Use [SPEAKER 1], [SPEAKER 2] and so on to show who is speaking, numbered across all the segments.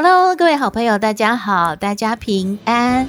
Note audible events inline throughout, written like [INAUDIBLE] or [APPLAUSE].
[SPEAKER 1] Hello，各位好朋友，大家好，大家平安。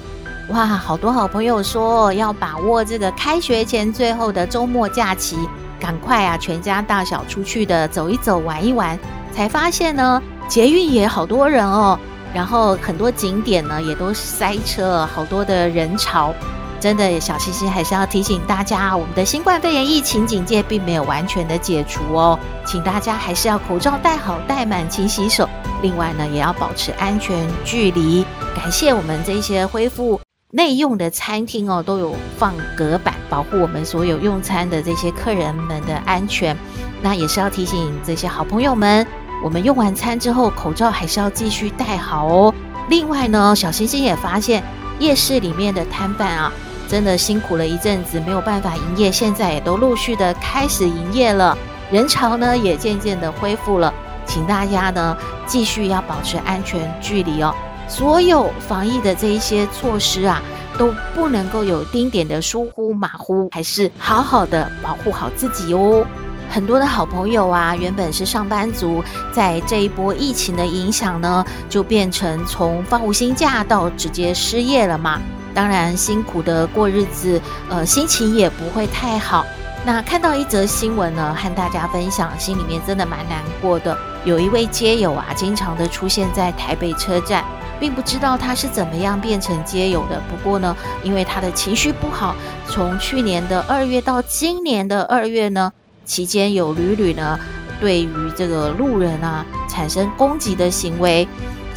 [SPEAKER 1] 哇，好多好朋友说要把握这个开学前最后的周末假期，赶快啊，全家大小出去的走一走，玩一玩。才发现呢，捷运也好多人哦，然后很多景点呢也都塞车，好多的人潮。真的，小星星还是要提醒大家，我们的新冠肺炎疫情警戒并没有完全的解除哦，请大家还是要口罩戴好、戴满、勤洗手。另外呢，也要保持安全距离。感谢我们这些恢复内用的餐厅哦，都有放隔板，保护我们所有用餐的这些客人们的安全。那也是要提醒这些好朋友们，我们用完餐之后，口罩还是要继续戴好哦。另外呢，小星星也发现夜市里面的摊贩啊。真的辛苦了一阵子，没有办法营业，现在也都陆续的开始营业了，人潮呢也渐渐的恢复了，请大家呢继续要保持安全距离哦，所有防疫的这一些措施啊，都不能够有丁点的疏忽马虎，还是好好的保护好自己哦。很多的好朋友啊，原本是上班族，在这一波疫情的影响呢，就变成从放无薪假到直接失业了嘛。当然辛苦的过日子，呃，心情也不会太好。那看到一则新闻呢，和大家分享，心里面真的蛮难过的。有一位街友啊，经常的出现在台北车站，并不知道他是怎么样变成街友的。不过呢，因为他的情绪不好，从去年的二月到今年的二月呢，期间有屡屡呢，对于这个路人啊产生攻击的行为。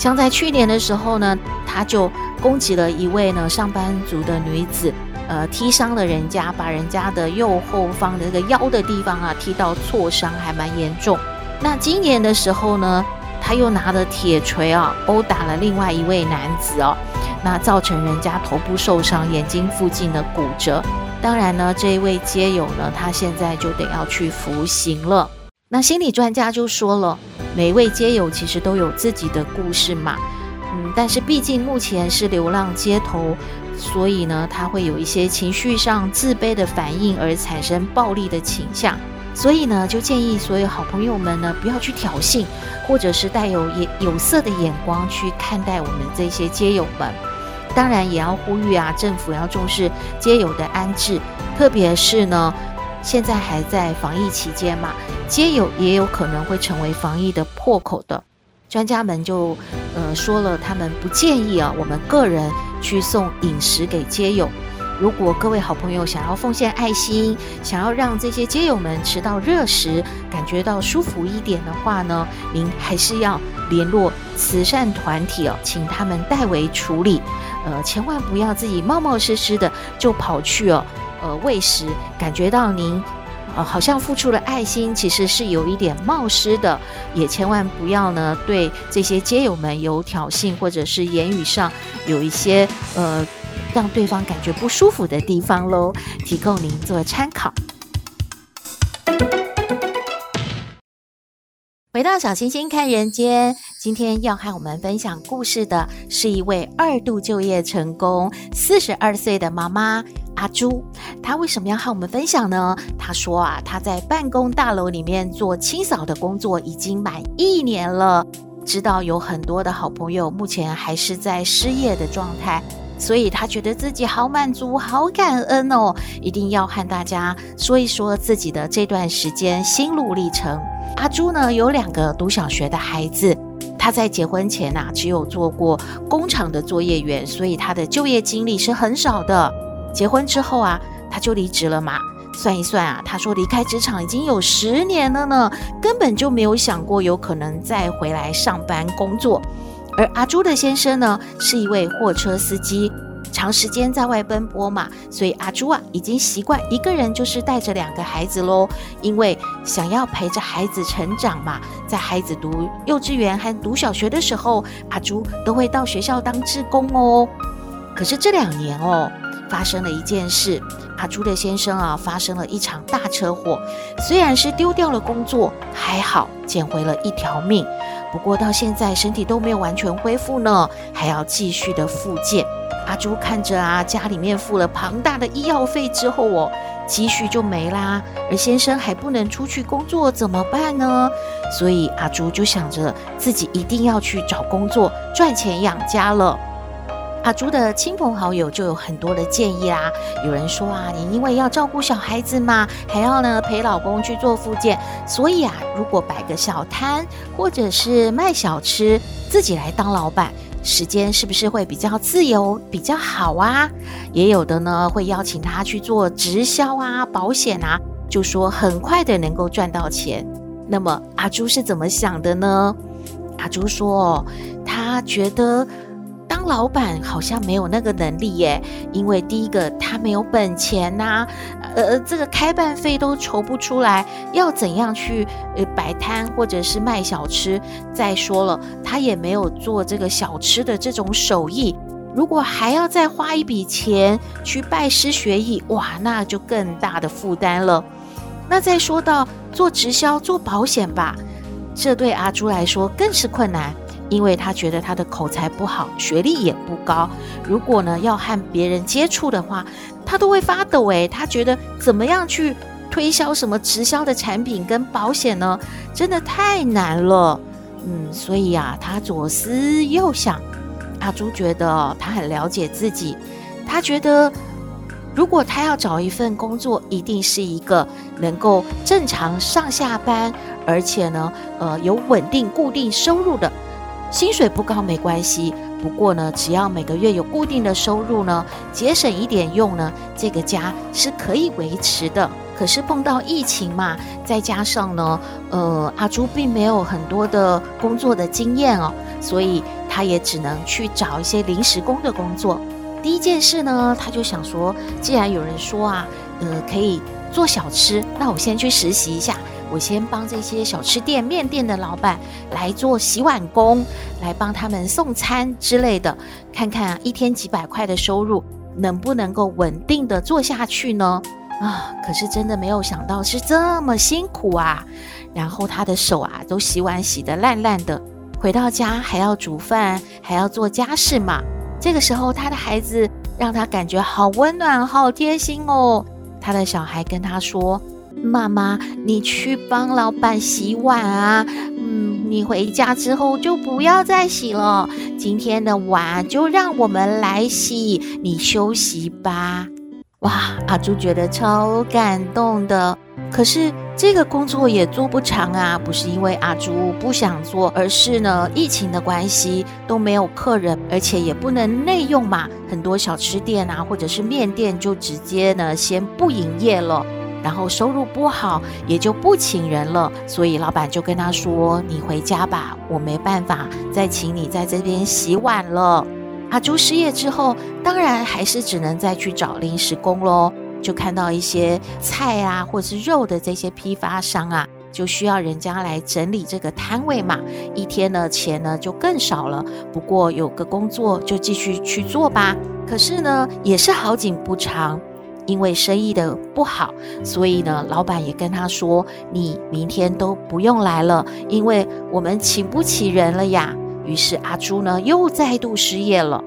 [SPEAKER 1] 像在去年的时候呢，他就攻击了一位呢上班族的女子，呃，踢伤了人家，把人家的右后方的这个腰的地方啊踢到挫伤，还蛮严重。那今年的时候呢，他又拿着铁锤啊殴打了另外一位男子哦，那造成人家头部受伤，眼睛附近的骨折。当然呢，这一位街友呢，他现在就得要去服刑了。那心理专家就说了，每位街友其实都有自己的故事嘛，嗯，但是毕竟目前是流浪街头，所以呢，他会有一些情绪上自卑的反应而产生暴力的倾向，所以呢，就建议所有好朋友们呢，不要去挑衅，或者是带有眼有色的眼光去看待我们这些街友们。当然，也要呼吁啊，政府要重视街友的安置，特别是呢。现在还在防疫期间嘛，街友也有可能会成为防疫的破口的。专家们就呃说了，他们不建议啊，我们个人去送饮食给街友。如果各位好朋友想要奉献爱心，想要让这些街友们吃到热食，感觉到舒服一点的话呢，您还是要联络慈善团体哦，请他们代为处理。呃，千万不要自己冒冒失失的就跑去哦。呃，喂食感觉到您，呃，好像付出了爱心，其实是有一点冒失的，也千万不要呢对这些街友们有挑衅，或者是言语上有一些呃让对方感觉不舒服的地方喽，提供您做参考。回到小星星看人间，今天要和我们分享故事的是一位二度就业成功、四十二岁的妈妈阿朱。她为什么要和我们分享呢？她说啊，她在办公大楼里面做清扫的工作已经满一年了，知道有很多的好朋友目前还是在失业的状态，所以她觉得自己好满足、好感恩哦，一定要和大家说一说自己的这段时间心路历程。阿朱呢，有两个读小学的孩子，他在结婚前啊，只有做过工厂的作业员，所以他的就业经历是很少的。结婚之后啊，他就离职了嘛。算一算啊，他说离开职场已经有十年了呢，根本就没有想过有可能再回来上班工作。而阿朱的先生呢，是一位货车司机，长时间在外奔波嘛，所以阿朱啊已经习惯一个人就是带着两个孩子喽。因为想要陪着孩子成长嘛，在孩子读幼稚园和读小学的时候，阿朱都会到学校当志工哦。可是这两年哦，发生了一件事，阿朱的先生啊发生了一场大车祸，虽然是丢掉了工作，还好捡回了一条命。不过到现在身体都没有完全恢复呢，还要继续的复健。阿朱看着啊，家里面付了庞大的医药费之后哦，积蓄就没啦，而先生还不能出去工作，怎么办呢？所以阿朱就想着自己一定要去找工作赚钱养家了。阿朱的亲朋好友就有很多的建议啦。有人说啊，你因为要照顾小孩子嘛，还要呢陪老公去做复健，所以啊，如果摆个小摊或者是卖小吃，自己来当老板，时间是不是会比较自由，比较好啊？也有的呢会邀请他去做直销啊、保险啊，就说很快的能够赚到钱。那么阿朱是怎么想的呢？阿朱说，他觉得。当老板好像没有那个能力耶，因为第一个他没有本钱呐、呃，这个开办费都筹不出来，要怎样去呃摆摊或者是卖小吃？再说了，他也没有做这个小吃的这种手艺，如果还要再花一笔钱去拜师学艺，哇，那就更大的负担了。那再说到做直销、做保险吧，这对阿朱来说更是困难。因为他觉得他的口才不好，学历也不高，如果呢要和别人接触的话，他都会发抖诶，他觉得怎么样去推销什么直销的产品跟保险呢？真的太难了。嗯，所以啊，他左思右想，阿朱觉得他很了解自己，他觉得如果他要找一份工作，一定是一个能够正常上下班，而且呢，呃，有稳定固定收入的。薪水不高没关系，不过呢，只要每个月有固定的收入呢，节省一点用呢，这个家是可以维持的。可是碰到疫情嘛，再加上呢，呃，阿朱并没有很多的工作的经验哦，所以他也只能去找一些临时工的工作。第一件事呢，他就想说，既然有人说啊，呃，可以做小吃，那我先去实习一下。我先帮这些小吃店、面店的老板来做洗碗工，来帮他们送餐之类的，看看啊，一天几百块的收入能不能够稳定的做下去呢？啊，可是真的没有想到是这么辛苦啊！然后他的手啊，都洗碗洗得烂烂的，回到家还要煮饭，还要做家事嘛。这个时候，他的孩子让他感觉好温暖、好贴心哦。他的小孩跟他说。妈妈，你去帮老板洗碗啊！嗯，你回家之后就不要再洗了，今天的碗就让我们来洗，你休息吧。哇，阿朱觉得超感动的。可是这个工作也做不长啊，不是因为阿朱不想做，而是呢，疫情的关系都没有客人，而且也不能内用嘛，很多小吃店啊或者是面店就直接呢先不营业了。然后收入不好，也就不请人了。所以老板就跟他说：“你回家吧，我没办法再请你在这边洗碗了。”阿朱失业之后，当然还是只能再去找临时工喽。就看到一些菜啊，或者是肉的这些批发商啊，就需要人家来整理这个摊位嘛。一天呢，钱呢就更少了。不过有个工作就继续去做吧。可是呢，也是好景不长。因为生意的不好，所以呢，老板也跟他说：“你明天都不用来了，因为我们请不起人了呀。”于是阿朱呢又再度失业了。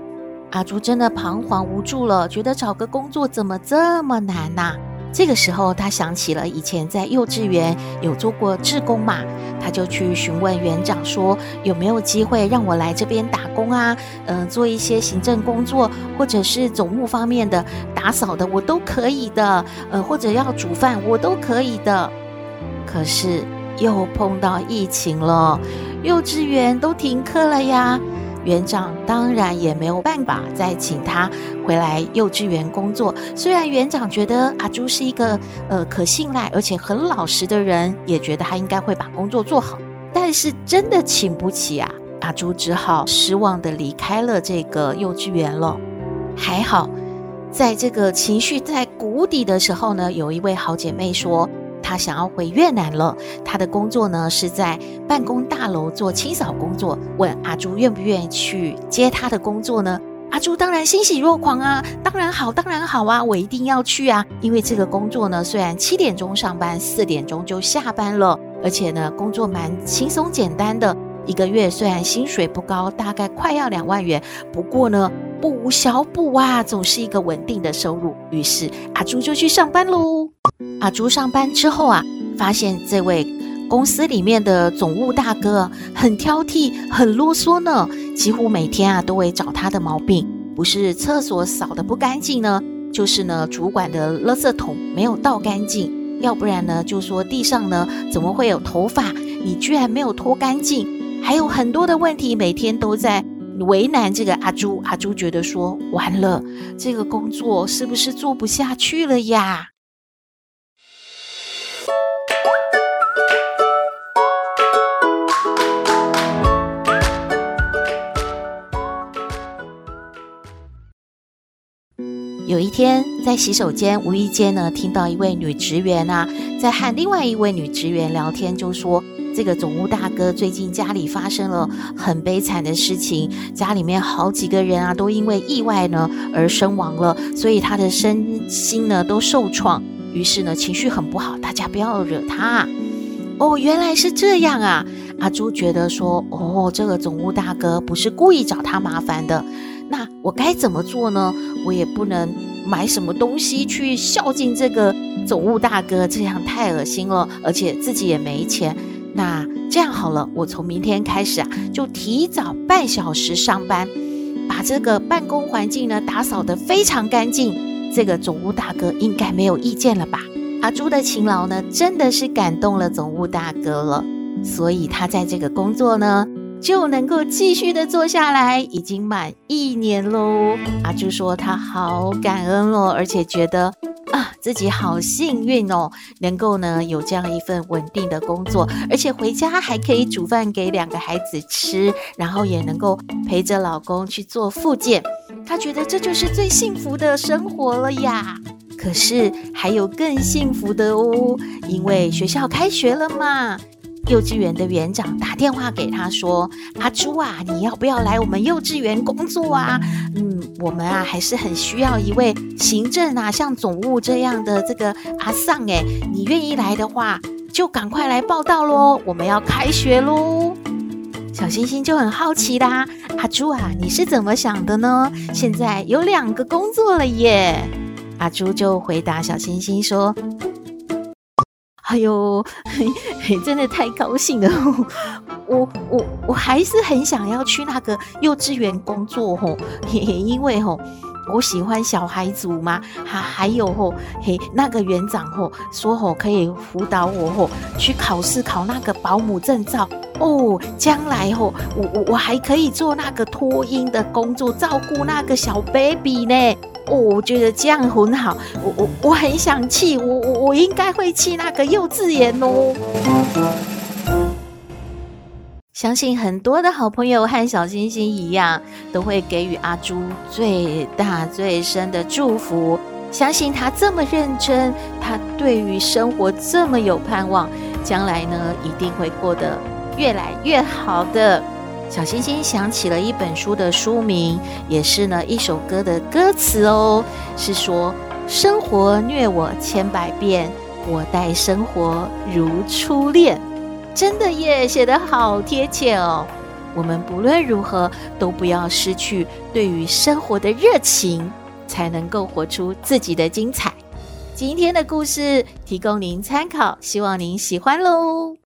[SPEAKER 1] 阿朱真的彷徨无助了，觉得找个工作怎么这么难呐？这个时候，他想起了以前在幼稚园有做过志工嘛，他就去询问园长说有没有机会让我来这边打工啊？嗯、做一些行政工作，或者是总务方面的打扫的，我都可以的。呃，或者要煮饭，我都可以的。可是又碰到疫情了，幼稚园都停课了呀。园长当然也没有办法再请他回来幼稚园工作。虽然园长觉得阿朱是一个呃可信赖而且很老实的人，也觉得他应该会把工作做好，但是真的请不起啊！阿朱只好失望地离开了这个幼稚园了。还好，在这个情绪在谷底的时候呢，有一位好姐妹说，想要回越南了。他的工作呢是在办公大楼做清扫工作，问阿朱愿不愿意去接他的工作呢？阿朱当然欣喜若狂啊，当然好，当然好啊，我一定要去啊！因为这个工作呢，虽然七点钟上班，四点钟就下班了，而且呢，工作蛮轻松简单的。一个月虽然薪水不高，大概快要两万元，不过呢，不无小补啊，总是一个稳定的收入。于是阿朱就去上班喽。阿朱上班之后啊，发现这位公司里面的总务大哥很挑剔，很啰嗦呢，几乎每天啊都会找他的毛病，不是厕所扫得不干净呢，就是呢主管的垃圾桶没有倒干净，要不然呢就说地上呢怎么会有头发，你居然没有拖干净。还有很多的问题，每天都在为难这个阿朱。阿朱觉得说，完了，这个工作是不是做不下去了呀？有一天，在洗手间无意间呢，听到一位女职员啊，在和另外一位女职员聊天，就说。这个总务大哥最近家里发生了很悲惨的事情，家里面好几个人啊都因为意外呢而身亡了，所以他的身心呢都受创，于是呢情绪很不好。大家不要惹他。哦，原来是这样啊！阿朱觉得说，哦，这个总务大哥不是故意找他麻烦的，我该怎么做呢？我也不能买什么东西去孝敬这个总务大哥，这样太恶心了，而且自己也没钱。那这样好了，我从明天开始啊，就提早半小时上班，把这个办公环境呢打扫得非常干净。这个总务大哥应该没有意见了吧？阿朱的勤劳呢，真的是感动了总务大哥了，所以他在这个工作呢就能够继续的做下来，已经满一年喽。阿朱说他好感恩哦，而且觉得。啊，自己好幸运哦，能够呢有这样一份稳定的工作，而且回家还可以煮饭给两个孩子吃，然后也能够陪着老公去做复健，她觉得这就是最幸福的生活了呀。可是还有更幸福的哦，因为学校开学了嘛。幼稚园的园长打电话给他说：“阿朱啊，你要不要来我们幼稚园工作啊？嗯，我们啊还是很需要一位行政啊，像总务这样的这个阿桑诶，你愿意来的话，就赶快来报到喽！我们要开学喽。”小星星就很好奇啦：“阿朱啊，你是怎么想的呢？现在有两个工作了耶！”阿朱就回答小星星说。哎呦，嘿，[LAUGHS] 真的太高兴了！[LAUGHS] 我我我还是很想要去那个幼稚园工作吼，[LAUGHS] 嘿嘿，因为吼我喜欢小孩子嘛，还还有吼嘿那个园长吼说吼可以辅导我吼去考试考那个保姆证照哦，将来吼我我我还可以做那个托婴的工作，照顾那个小 baby 呢。哦，我觉得这样很好，我我我很想去，我我我应该会去那个幼稚园哦。相信很多的好朋友和小星星一样，都会给予阿朱最大最深的祝福。相信他这么认真，他对于生活这么有盼望，将来呢一定会过得越来越好的。小星星想起了一本书的书名，也是呢一首歌的歌词哦，是说生活虐我千百遍，我待生活如初恋。真的耶，写得好贴切哦。我们不论如何，都不要失去对于生活的热情，才能够活出自己的精彩。今天的故事提供您参考，希望您喜欢喽。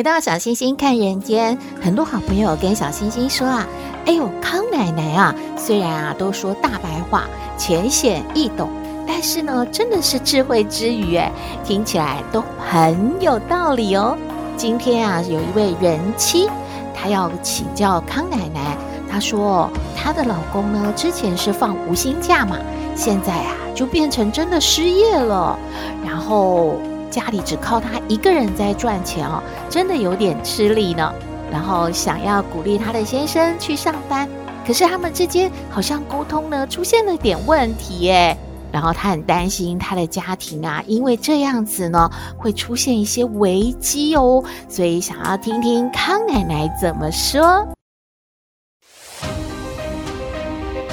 [SPEAKER 1] 回到小星星看人间，很多好朋友跟小星星说啊，哎呦，康奶奶啊，虽然啊都说大白话，浅显易懂，但是呢，真的是智慧之语哎，听起来都很有道理哦。今天啊，有一位人妻，她要请教康奶奶，她说她的老公呢，之前是放无薪假嘛，现在啊就变成真的失业了，然后。家里只靠他一个人在赚钱哦，真的有点吃力呢。然后想要鼓励他的先生去上班，可是他们之间好像沟通呢出现了点问题耶。然后他很担心他的家庭啊，因为这样子呢会出现一些危机哦，所以想要听听康奶奶怎么说。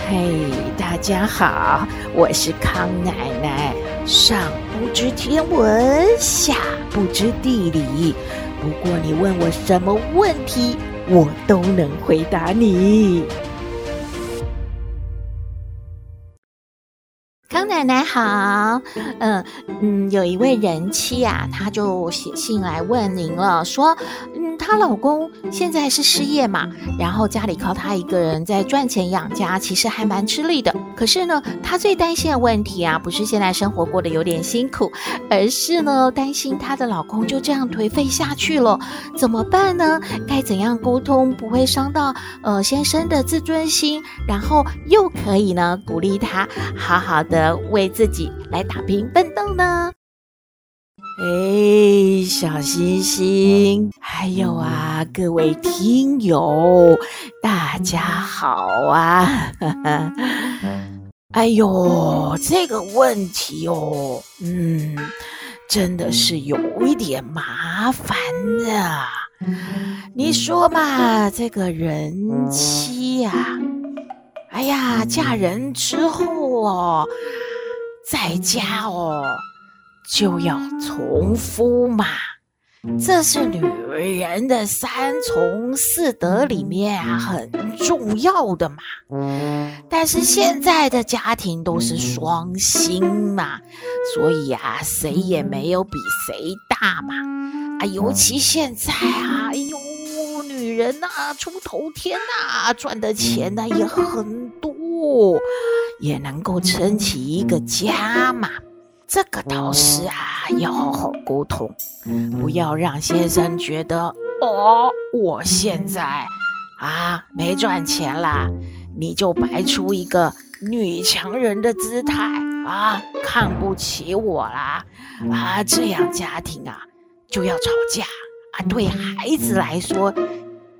[SPEAKER 2] 嘿，大家好，我是康奶奶，上不知天文，下不知地理。不过你问我什么问题，我都能回答你。
[SPEAKER 1] 奶奶好，嗯嗯，有一位人妻啊，她就写信来问您了，说，嗯，她老公现在是失业嘛，然后家里靠她一个人在赚钱养家，其实还蛮吃力的。可是呢，她最担心的问题啊，不是现在生活过得有点辛苦，而是呢，担心她的老公就这样颓废下去了，怎么办呢？该怎样沟通不会伤到呃先生的自尊心，然后又可以呢鼓励他好好的。为自己来打拼奋斗呢？
[SPEAKER 2] 哎，小星星，还有啊，各位听友，大家好啊！[LAUGHS] 哎呦，这个问题哦，嗯，真的是有一点麻烦啊。你说嘛，这个人妻呀、啊？哎呀，嫁人之后哦，在家哦就要从夫嘛，这是女人的三从四德里面啊很重要的嘛。但是现在的家庭都是双薪嘛，所以啊，谁也没有比谁大嘛。啊，尤其现在啊，哎呦。女人呐、出头天呐、赚的钱呢也很多，不也能够撑起一个家嘛。这个倒是啊，要好好沟通，不要让先生觉得哦，我现在啊没赚钱啦，你就摆出一个女强人的姿态啊，看不起我啦啊，这样家庭啊就要吵架啊，对孩子来说。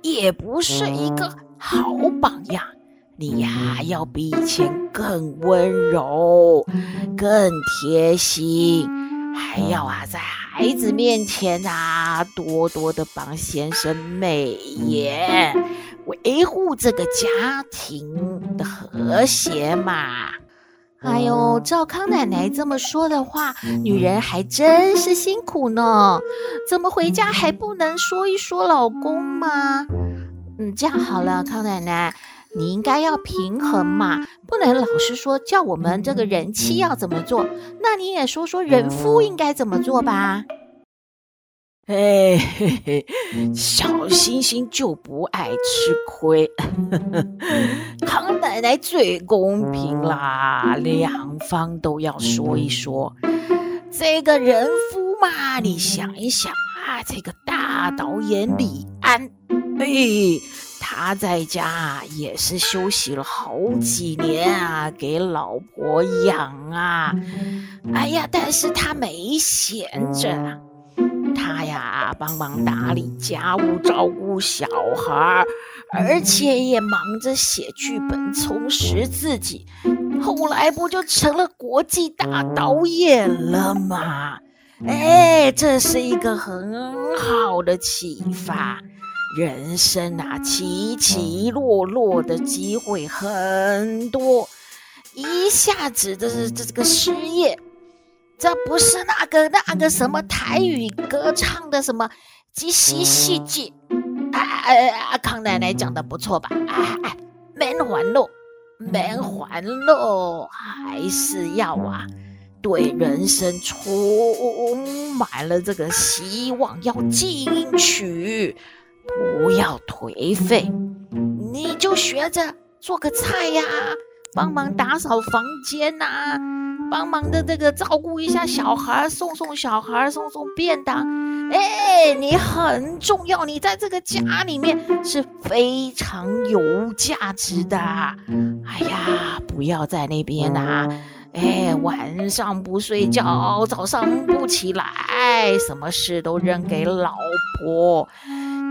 [SPEAKER 2] 也不是一个好榜样，你呀要比以前更温柔、更贴心，还要啊在孩子面前啊多多的帮先生美颜，维护这个家庭的和谐嘛。哎呦，照康奶奶这么说的话，女人还真是辛苦呢。怎么回家还不能说一说老公吗？嗯，这样好了，康奶奶，你应该要平衡嘛，不能老是说叫我们这个人妻要怎么做，那你也说说人夫应该怎么做吧。哎嘿嘿，小星星就不爱吃亏，康奶奶最公平啦，两方都要说一说。这个人夫嘛，你想一想啊，这个大导演李安，哎，他在家也是休息了好几年啊，给老婆养啊，哎呀，但是他没闲着。他呀，帮忙打理家务，照顾小孩儿，而且也忙着写剧本，充实自己。后来不就成了国际大导演了吗？哎，这是一个很好的启发。人生啊，起起落落的机会很多，一下子的这这个失业。这不是那个那个什么台语歌唱的什么即戏戏剧，哎哎哎，康奶奶讲的不错吧？哎哎，免烦恼，免烦恼，还是要啊，对人生充满了这个希望，要进取，不要颓废。你就学着做个菜呀，帮忙打扫房间呐、帮忙的这个照顾一下小孩，送送小孩，送送便当。哎，你很重要，你在这个家里面是非常有价值的。哎呀，不要在那边呐、啊，哎，晚上不睡觉，早上不起来，什么事都扔给老婆，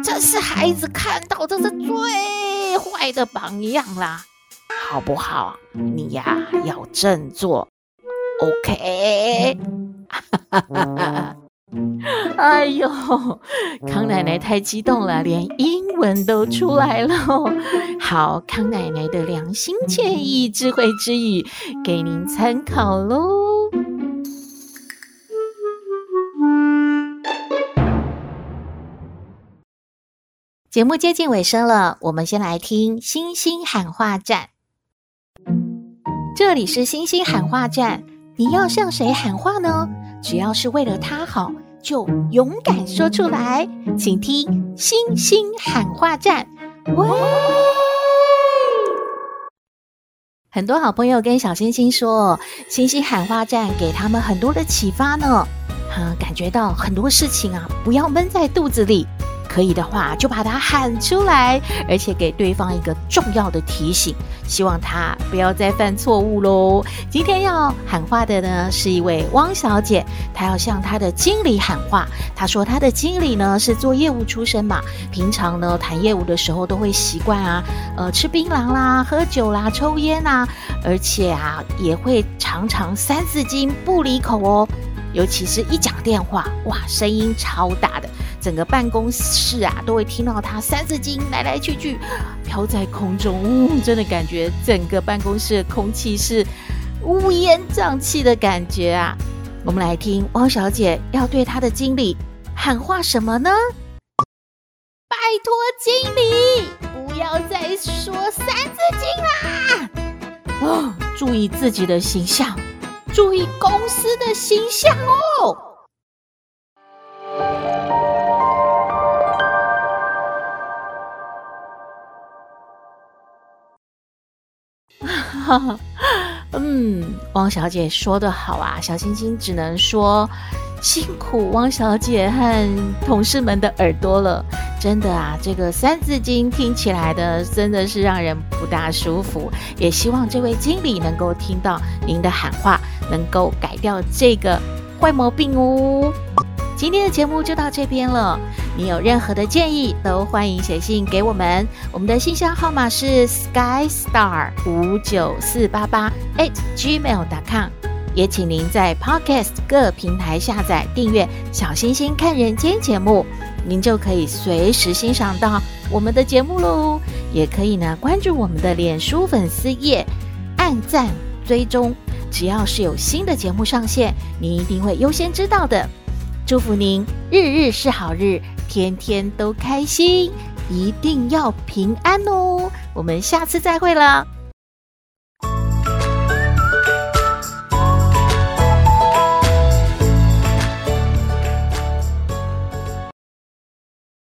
[SPEAKER 2] 这是孩子看到这是最坏的榜样啦，好不好？你呀，要振作，OK？[LAUGHS] [LAUGHS] 哎呦，康奶奶太激动了，连英文都出来了。[LAUGHS] 好，康奶奶的良心建议、智慧之语，给您参考喽。节目接近尾声了，我们先来听星星喊话站。这里是星星喊话站，你要向谁喊话呢？只要是为了他好，就勇敢说出来。请听星星喊话站。喂，很多好朋友跟小星星说，星星喊话站给他们很多的启发呢。啊，感觉到很多事情啊，不要闷在肚子里。可以的话，就把它喊出来，而且给对方一个重要的提醒，希望他不要再犯错误喽。今天要喊话的呢，是一位汪小姐，她要向她的经理喊话。她说她的经理呢是做业务出身嘛，平常呢谈业务的时候都会习惯啊，呃吃槟榔啦、喝酒啦、抽烟呐，而且啊也会常常三字经不离口哦，尤其是一讲电话，哇，声音超大的。整个办公室啊，都会听到他三字经来来去去飘在空中，呜，真的感觉整个办公室的空气是乌烟瘴气的感觉啊！我们来听汪小姐要对她的经理喊话什么呢？拜托经理，不要再说三字经啦！哦，注意自己的形象，注意公司的形象哦。[LAUGHS] 嗯，汪小姐说得好啊，小星星只能说辛苦汪小姐和同事们的耳朵了。真的啊，这个三字经听起来的真的是让人不大舒服。也希望这位经理能够听到您的喊话，能够改掉这个坏毛病哦。今天的节目就到这边了。你有任何的建议，都欢迎写信给我们。我们的信箱号码是 skystar 五九四八八 hgmail dot com。也请您在 Podcast 各平台下载订阅《小星星看人间》节目，您就可以随时欣赏到我们的节目喽。也可以呢关注我们的脸书粉丝页，按赞追踪，只要是有新的节目上线，您一定会优先知道的。祝福您日日是好日，天天都开心，一定要平安哦！我们下次再会了。